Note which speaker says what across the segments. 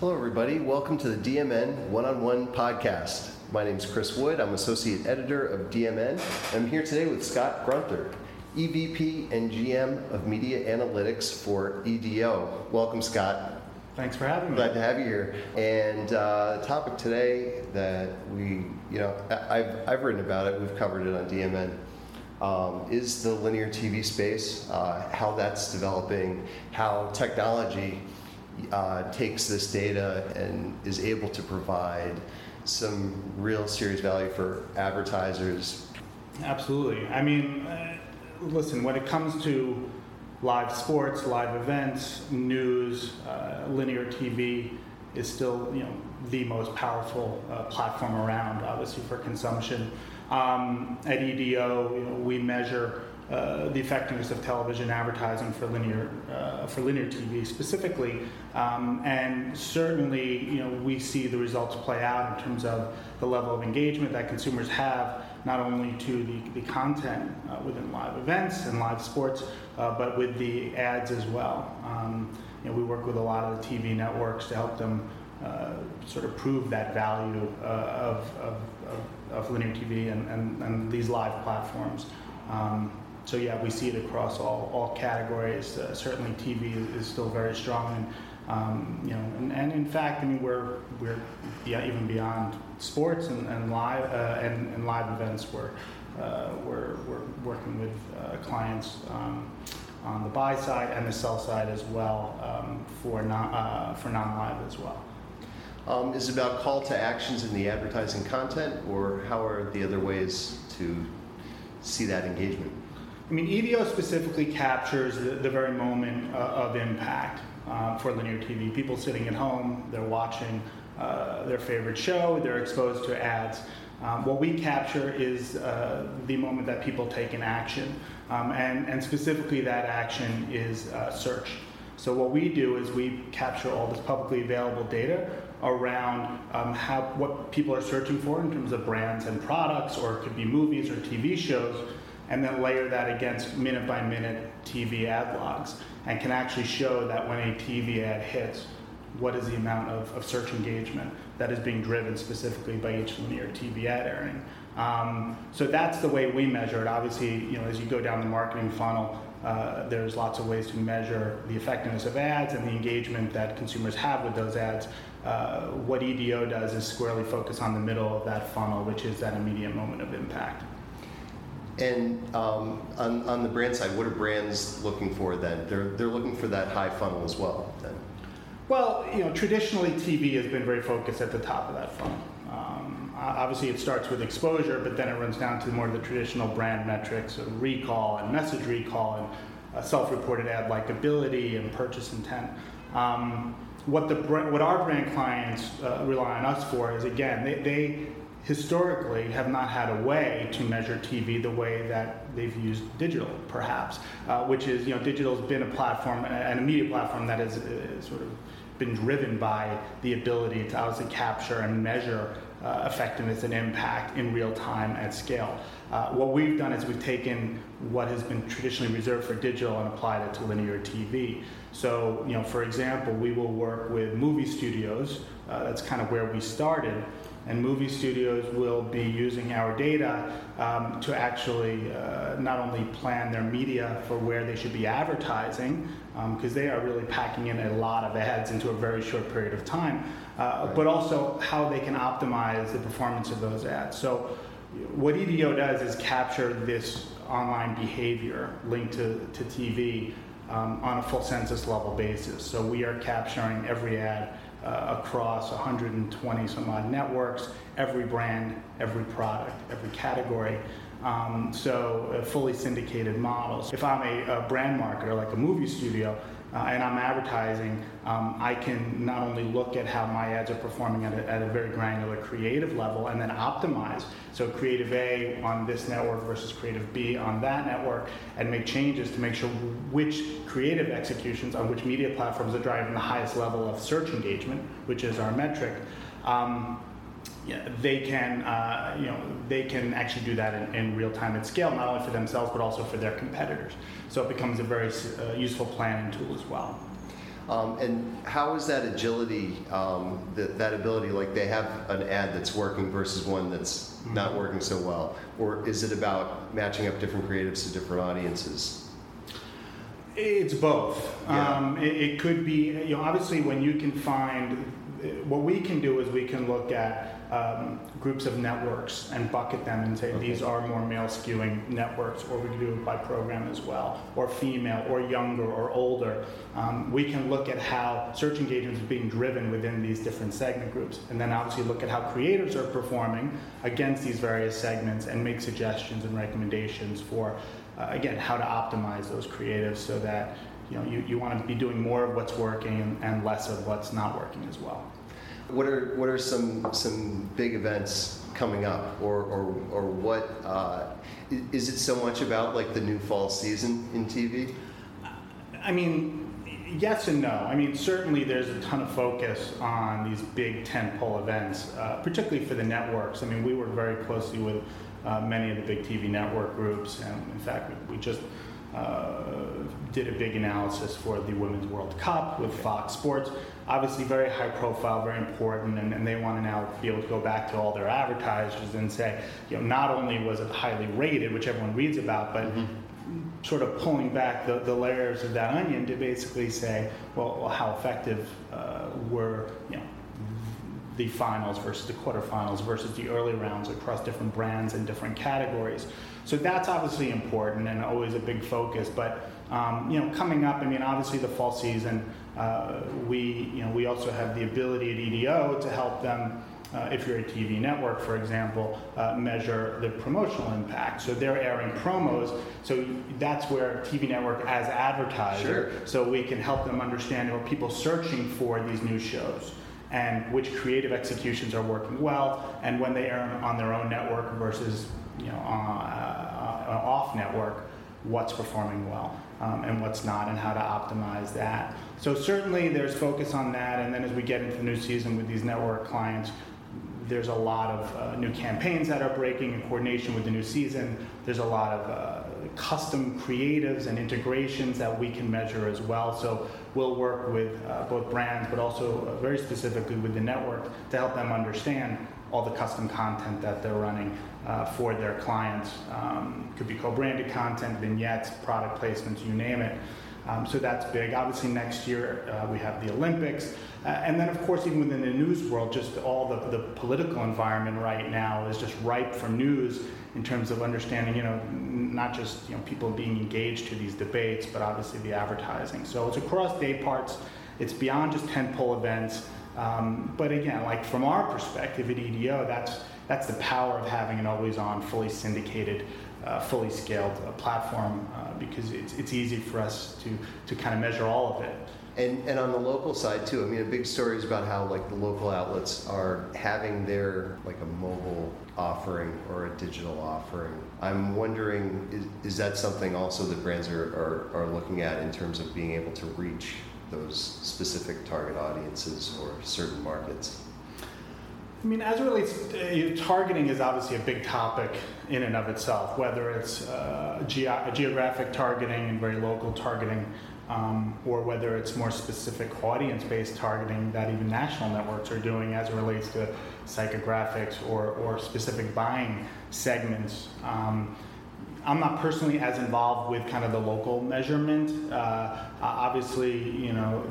Speaker 1: Hello, everybody. Welcome to the DMN One on One podcast. My name is Chris Wood. I'm Associate Editor of DMN. I'm here today with Scott Grunther, EVP and GM of Media Analytics for EDO. Welcome, Scott.
Speaker 2: Thanks for having me.
Speaker 1: Glad to have you here. And uh, the topic today that we, you know, I've, I've written about it, we've covered it on DMN, um, is the linear TV space, uh, how that's developing, how technology uh, takes this data and is able to provide some real serious value for advertisers.
Speaker 2: Absolutely. I mean, uh, listen, when it comes to live sports, live events, news, uh, linear TV is still, you know, the most powerful uh, platform around, obviously for consumption. Um, at EDO, you know, we measure uh, the effectiveness of television advertising for linear uh, for linear TV specifically, um, and certainly you know we see the results play out in terms of the level of engagement that consumers have not only to the, the content uh, within live events and live sports, uh, but with the ads as well. Um, you know, we work with a lot of the TV networks to help them uh, sort of prove that value of, of, of, of, linear TV and, and, and these live platforms. Um, so yeah, we see it across all, all categories. Uh, certainly, TV is, is, still very strong, and um, you know, and, and, in fact, I mean, we're we're yeah, even beyond sports and, and live uh, and, and, live events. We're uh, we're, we're working with uh, clients um, on the buy side and the sell side as well um, for non uh, for non live as well.
Speaker 1: Um, is it about call to actions in the advertising content, or how are the other ways to see that engagement?
Speaker 2: I mean, EDO specifically captures the, the very moment uh, of impact uh, for linear TV. People sitting at home, they're watching uh, their favorite show, they're exposed to ads. Um, what we capture is uh, the moment that people take an action, um, and, and specifically that action is uh, search. So what we do is we capture all this publicly available data around um, how what people are searching for in terms of brands and products, or it could be movies or TV shows and then layer that against minute by minute TV ad logs and can actually show that when a TV ad hits, what is the amount of, of search engagement that is being driven specifically by each linear TV ad airing. Um, so that's the way we measure it. Obviously, you know, as you go down the marketing funnel, uh, there's lots of ways to measure the effectiveness of ads and the engagement that consumers have with those ads. Uh, what EDO does is squarely focus on the middle of that funnel, which is that immediate moment of impact.
Speaker 1: And um, on, on the brand side, what are brands looking for then? They're, they're looking for that high funnel as well then.
Speaker 2: Well, you know, traditionally TV has been very focused at the top of that funnel. Um, obviously, it starts with exposure, but then it runs down to more of the traditional brand metrics of recall and message recall and uh, self-reported ad likability and purchase intent. Um, what the what our brand clients uh, rely on us for is again they, they historically have not had a way to measure TV the way that they've used digital, perhaps, uh, which is, you know, digital has been a platform, and a media platform that has uh, sort of been driven by the ability to obviously capture and measure uh, effectiveness and impact in real time at scale. Uh, what we've done is we've taken what has been traditionally reserved for digital and applied it to linear TV. So, you know, for example, we will work with movie studios. Uh, that's kind of where we started and movie studios will be using our data um, to actually uh, not only plan their media for where they should be advertising, because um, they are really packing in a lot of ads into a very short period of time, uh, right. but also how they can optimize the performance of those ads. So, what EDO does is capture this online behavior linked to, to TV um, on a full census level basis. So, we are capturing every ad uh, across 120 some odd networks, every brand, every product, every category. Um, so, fully syndicated models. If I'm a, a brand marketer like a movie studio, uh, and I'm advertising, um, I can not only look at how my ads are performing at a, at a, very granular creative level and then optimize. So, creative A on this network versus creative B on that network, and make changes to make sure which creative executions on which media platforms are driving the highest level of search engagement, which is our metric. Um, yeah, they can, uh, you know, they can actually do that in, in, real time at scale, not only for themselves but also for their competitors. So it becomes a very uh, useful planning tool as well.
Speaker 1: Um, and how is that agility, um, that, that ability, like they have an ad that's working versus one that's
Speaker 2: Mm-hmm.
Speaker 1: not working so well? Or is it about matching up different creatives to different audiences?
Speaker 2: It's both.
Speaker 1: Yeah.
Speaker 2: Um, it, it could be, you know, obviously when you can find, what we can do is we can look at um, groups of networks and bucket them and say
Speaker 1: Okay.
Speaker 2: these are more male skewing networks, or we can do it by program as well, or female, or younger, or older. Um, we can look at how search engagement is being driven within these different segment groups, and then obviously look at how creators are performing against these various segments and make suggestions and recommendations for uh, again, how to optimize those creatives so that you know you, you want to be doing more of what's working and, and less of what's not working as well.
Speaker 1: What are, what are some, some big events coming up? Or, or, or what, uh, is it so much about like the new fall season in TV?
Speaker 2: I mean, yes and no. I mean, certainly there's a ton of focus on these big tentpole events, uh, particularly for the networks. I mean, we work very closely with uh, many of the big TV network groups, and in fact, we we just did a big analysis for the Women's World Cup with Fox Sports. Obviously, very high profile, very important, and, and they want to now be able to go back to all their advertisers and say, you know, not only was it highly rated, which everyone reads about, but sort of pulling back the, the layers of that onion to basically say, well, well how effective uh, were you know the finals versus the quarterfinals versus the early rounds across different brands and different categories. So that's obviously important and always a big focus. But um, you know, coming up, I mean, obviously the fall season, uh, we you know we also have the ability at EDO to help them. Uh, if you're a TV network, for example, uh, measure the promotional impact. So they're airing promos. So that's where TV network as advertiser.
Speaker 1: Sure.
Speaker 2: So we can help them understand are people searching for these new shows and which creative executions are working well, and when they are on their own network versus you know uh, uh, off network, what's performing well um, and what's not, and how to optimize that. So certainly there's focus on that, and then as we get into the new season with these network clients. There's a lot of uh, new campaigns that are breaking in coordination with the new season. There's a lot of uh, custom creatives and integrations that we can measure as well. So we'll work with uh, both brands, but also uh, very specifically with the network to help them understand all the custom content that they're running uh, for their clients. Um, could be co-branded content, vignettes, product placements, you name it. Um, so that's big. Obviously, next year uh, we have the Olympics. Uh, and then, of course, even within the news world, just all the, the political environment right now is just ripe for news in terms of understanding, you know, not just you know people being engaged to these debates, but obviously the advertising. So it's across day parts. It's beyond just tentpole events. Um, but again, like from our perspective at EDO, that's that's the power of having an always-on, fully syndicated, uh, fully scaled uh, platform uh, because it's, it's easy for us to to kind of measure all of it.
Speaker 1: And, and on the local side too, I mean, a big story is about how like the local outlets are having their like a mobile offering or a digital offering. I'm wondering, is, is that something also that brands are, are, are looking at in terms of being able to reach those specific target audiences or certain markets?
Speaker 2: I mean, as it relates, to, uh, targeting is obviously a big topic in and of itself, whether it's uh, geo- geographic targeting and very local targeting, um, or whether it's more specific audience based targeting that even national networks are doing as it relates to psychographics or, or specific buying segments. Um, I'm not personally as involved with kind of the local measurement. Uh, obviously, you know,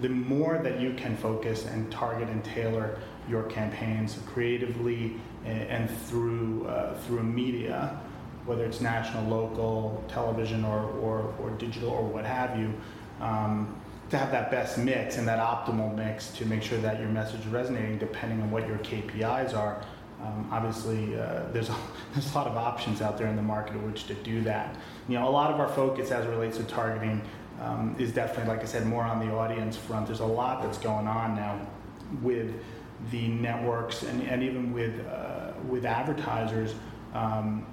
Speaker 2: the more that you can focus and target and tailor your campaigns creatively and, through uh, through media, whether it's national, local, television, or, or, or digital, or what have you, um, to have that best mix and that optimal mix to make sure that your message is resonating depending on what your KPIs are. Um, obviously, uh, there's, a, there's a lot of options out there in the market in which to do that. You know, a lot of our focus as it relates to targeting um, is definitely, like I said, more on the audience front. There's a lot that's going on now with the networks and, and even with, uh, with advertisers um,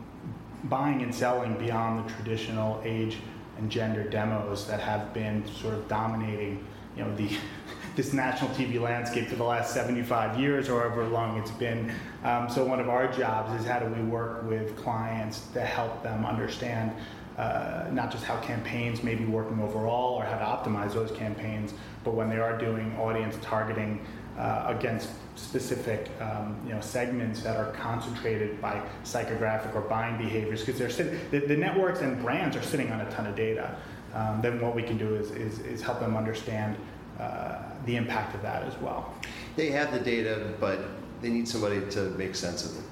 Speaker 2: buying and selling beyond the traditional age and gender demos that have been sort of dominating, you know, the this national TV landscape for the last 75 years or however long it's been. Um, so one of our jobs is how do we work with clients to help them understand uh, not just how campaigns may be working overall or how to optimize those campaigns, but when they are doing audience targeting uh, against specific um, you know segments that are concentrated by psychographic or buying behaviors. Because they're sitting, the, the, networks and brands are sitting on a ton of data. Um, then what we can do is, is, is help them understand uh, the impact of that as well.
Speaker 1: They have the data but they need somebody to make sense of it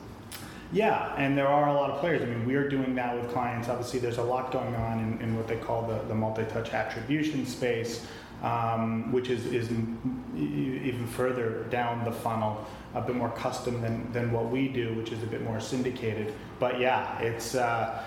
Speaker 2: yeah, and there are a lot of players. I mean, we are doing that with clients. Obviously, there's a lot going on in, in what they call the, the multi touch attribution space, um, which is, is even further down the funnel, a bit more custom than, than what we do, which is a bit more syndicated. But yeah, it's. Uh,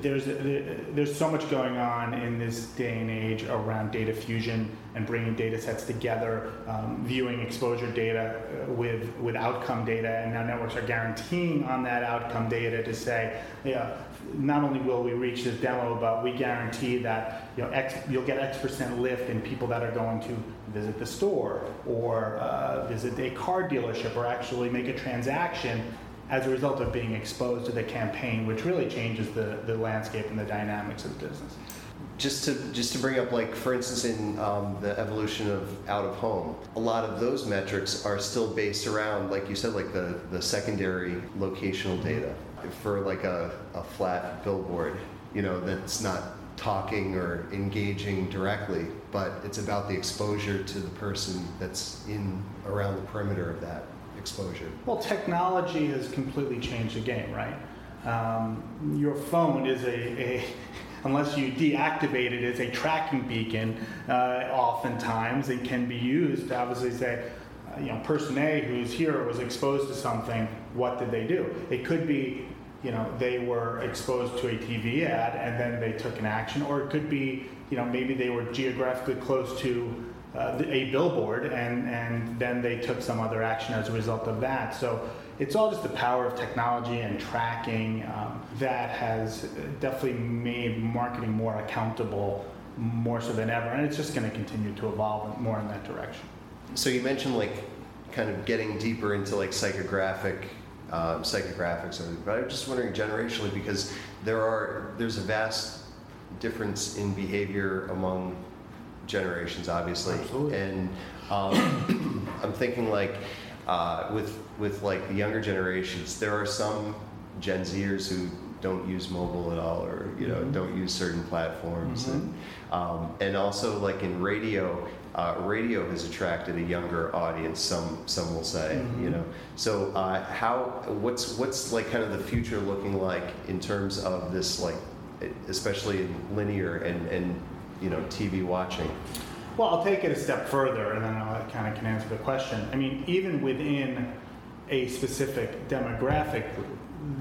Speaker 2: there's there's so much going on in this day and age around data fusion and bringing data sets together, um, viewing exposure data uh, with with outcome data, and now networks are guaranteeing on that outcome data to say, yeah, not only will we reach this demo, but we guarantee that you know X, you'll get X percent lift in people that are going to visit the store or uh, visit a car dealership or actually make a transaction as a result of being exposed to the campaign, which really changes the, the landscape and the dynamics of the business.
Speaker 1: Just to just to bring up, like for instance, in um, the evolution of out of home, a lot of those metrics are still based around, like you said, like the the secondary locational data for like a, a flat billboard, you know, that's not talking or engaging directly, but it's about the exposure to the person that's in around the perimeter of that exposure?
Speaker 2: Well, technology has completely changed the game, right? Um, your phone is a, a unless you deactivate it as a tracking beacon, uh, oftentimes it can be used to obviously say, uh, you know, person A who's here was exposed to something, what did they do? It could be, you know, they were exposed to a TV ad and then they took an action, or it could be, you know, maybe they were geographically close to uh, a billboard, and, and then they took some other action as a result of that. So it's all just the power of technology and tracking um, that has definitely made marketing more accountable more so than ever, and it's just going to continue to evolve more in that direction.
Speaker 1: So you mentioned like kind of getting deeper into like psychographic um, psychographics, but I'm just wondering generationally because there are there's a vast difference in behavior among generations, obviously.
Speaker 2: Absolutely.
Speaker 1: And um, I'm thinking like uh, with with like the younger generations, there are some Gen Zers who don't use mobile at all, or you know, mm-hmm. don't use certain platforms, mm-hmm. and um, and also like in radio. Uh, radio has attracted a younger audience. Some some will say, mm-hmm. you know. So uh, how what's what's like kind of the future looking like in terms of this like, especially in linear and and you know TV watching?
Speaker 2: Well, I'll take it a step further, and then I kind of can answer the question. I mean, even within a specific demographic group,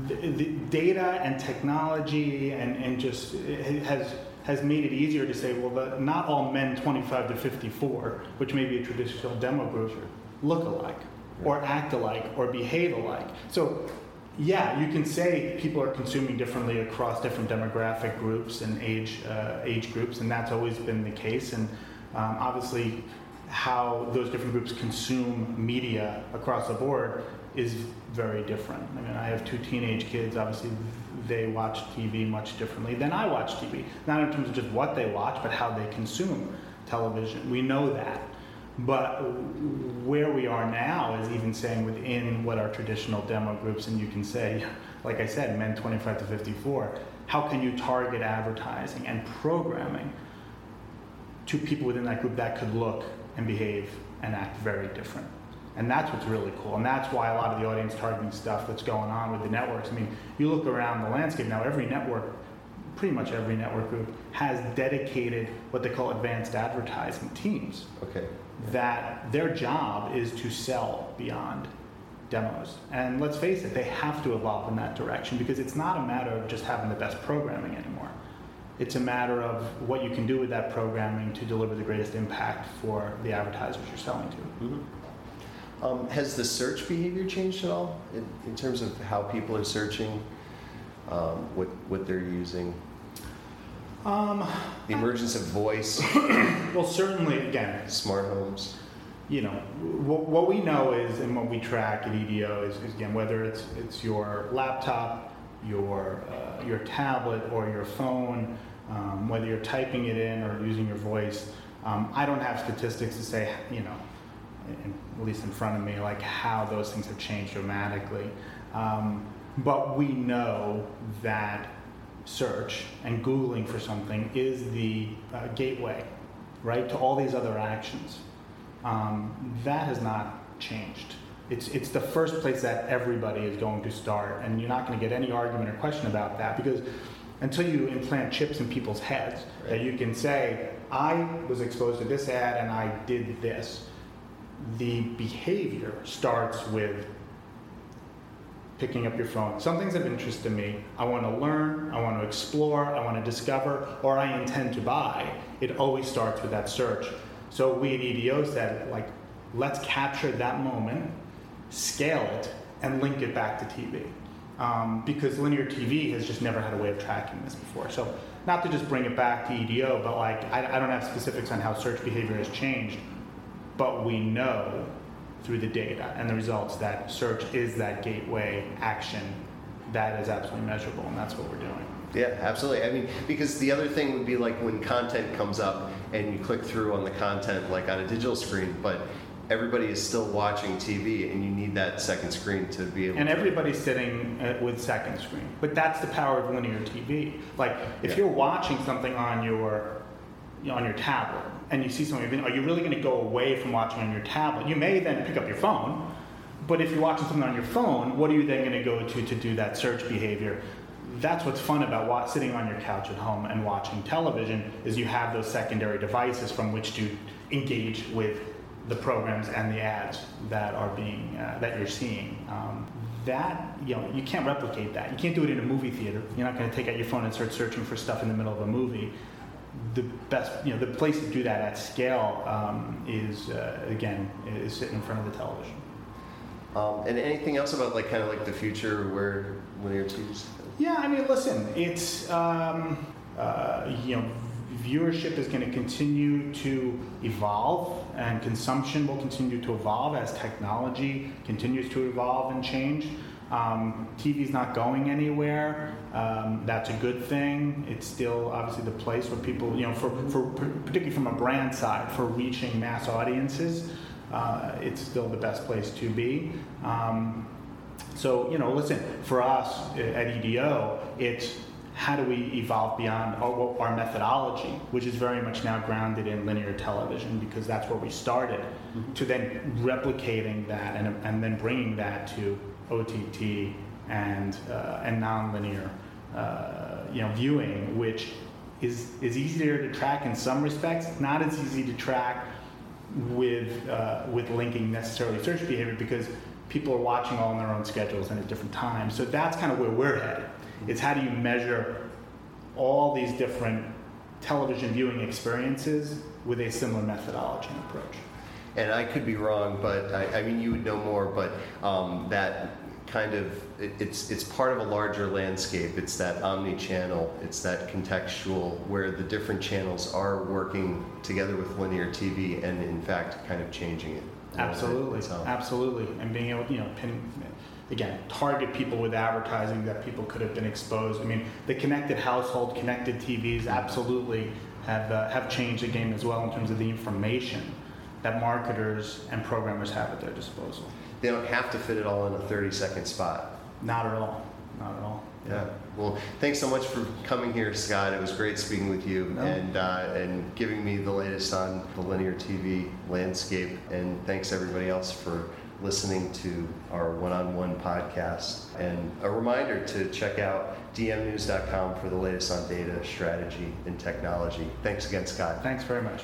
Speaker 2: the, the data and technology and, and just has has made it easier to say, well, the, not all men 25 to 54, which may be a traditional demo group, look alike, or act alike, or behave alike. So yeah, you can say people are consuming differently across different demographic groups and age uh, age groups, and that's always been the case. And um, obviously, how those different groups consume media across the board is very different. I mean, I have two teenage kids. Obviously, they watch TV much differently than I watch TV. Not in terms of just what they watch, but how they consume television. We know that. But where we are now is even saying within what are traditional demo groups, and you can say, like I said, men 25 to 54, how can you target advertising and programming to people within that group that could look and behave and act very different? And that's what's really cool. And that's why a lot of the audience targeting stuff that's going on with the networks. I mean, you look around the landscape now, every network, pretty much every network group, has dedicated what they call advanced advertising teams.
Speaker 1: Okay
Speaker 2: that their job is to sell beyond demos. And let's face it, they have to evolve in that direction because it's not a matter of just having the best programming anymore. It's a matter of what you can do with that programming to deliver the greatest impact for the advertisers you're selling to.
Speaker 1: Mm-hmm. Um, has the search behavior changed at all in, in terms of how people are searching, um, what, what they're using?
Speaker 2: Um,
Speaker 1: the emergence of voice.
Speaker 2: well, certainly, again,
Speaker 1: smart homes.
Speaker 2: You know, what, what we know is, and what we track at EDO is, is, again, whether it's it's your laptop, your uh, your tablet or your phone, um, whether you're typing it in or using your voice. Um, I don't have statistics to say, you know, in, at least in front of me, like how those things have changed dramatically. Um, but we know that search and Googling for something is the uh, gateway, right, to all these other actions. Um, that has not changed. It's, it's the first place that everybody is going to start, and you're not going to get any argument or question about that because until you implant chips in people's heads, right. that you can say, I was exposed to this ad and I did this, the behavior starts with picking up your phone. Something's of interest to me. I want to learn, I want to explore, I want to discover, or I intend to buy. It always starts with that search. So we at EDO said, like, let's capture that moment, scale it, and link it back to TV. Um, because linear TV has just never had a way of tracking this before. So not to just bring it back to EDO, but like I, I don't have specifics on how search behavior has changed, but we know through the data and the results that search is that gateway action that is absolutely measurable, and that's what we're doing.
Speaker 1: Yeah, absolutely. I mean, because the other thing would be like when content comes up and you click through on the content like on a digital screen, but everybody is still watching TV and you need that second screen to be able
Speaker 2: and
Speaker 1: to.
Speaker 2: everybody's sitting uh, with second screen. But that's the power of linear TV. Like if yeah. you're watching something on your you know, on your tablet and you see something, are you really going to go away from watching on your tablet? You may then pick up your phone, but if you're watching something on your phone, what are you then going to go to to do that search behavior? That's what's fun about sitting on your couch at home and watching television is you have those secondary devices from which to engage with the programs and the ads that are being uh, that you're seeing. Um, that you know you can't replicate that. You can't do it in a movie theater. You're not going to take out your phone and start searching for stuff in the middle of a movie the best, you know, the place to do that at scale um, is, uh, again, is sitting in front of the television.
Speaker 1: Um, and anything else about like kind of like the future where linear TVs?
Speaker 2: Yeah, I mean, listen, it's um, uh, you know, viewership is going to continue to evolve, and consumption will continue to evolve as technology continues to evolve and change. Um, TV's not going anywhere. Um, that's a good thing. It's still obviously the place where people, you know, for, for particularly from a brand side, for reaching mass audiences, uh, it's still the best place to be. Um, so, you know, listen, for us at EDO, it's how do we evolve beyond our, our, methodology, which is very much now grounded in linear television because that's where we started, mm-hmm. to then replicating that and, and then bringing that to OTT and uh, and nonlinear uh, you know viewing, which is is easier to track in some respects, not as easy to track with uh, with linking necessarily search behavior because people are watching all in their own schedules and at different times. So that's kind of where we're headed. It's how do you measure all these different television viewing experiences with a similar methodology and approach
Speaker 1: and I could be wrong, but I, I mean, you would know more, but um, that kind of, it, it's, it's part of a larger landscape. It's that omni-channel, it's that contextual where the different channels are working together with linear TV and in fact kind of changing it.
Speaker 2: Absolutely, so. absolutely. And being able, you know, pin, again, target people with advertising that people could have been exposed. I mean, the connected household, connected TVs absolutely have, uh, have changed the game as well in terms of the information that marketers and programmers have at their disposal.
Speaker 1: They don't have to fit it all in a 30 second spot.
Speaker 2: Not at all. Not at all.
Speaker 1: Yeah. Well, thanks so much for coming here, Scott. It was great speaking with you no. and uh, and giving me the latest on the linear TV landscape. And thanks everybody else for listening to our one-on-one podcast. And a reminder to check out dmnews.com for the latest on data, strategy, and technology. Thanks again, Scott.
Speaker 2: Thanks very much.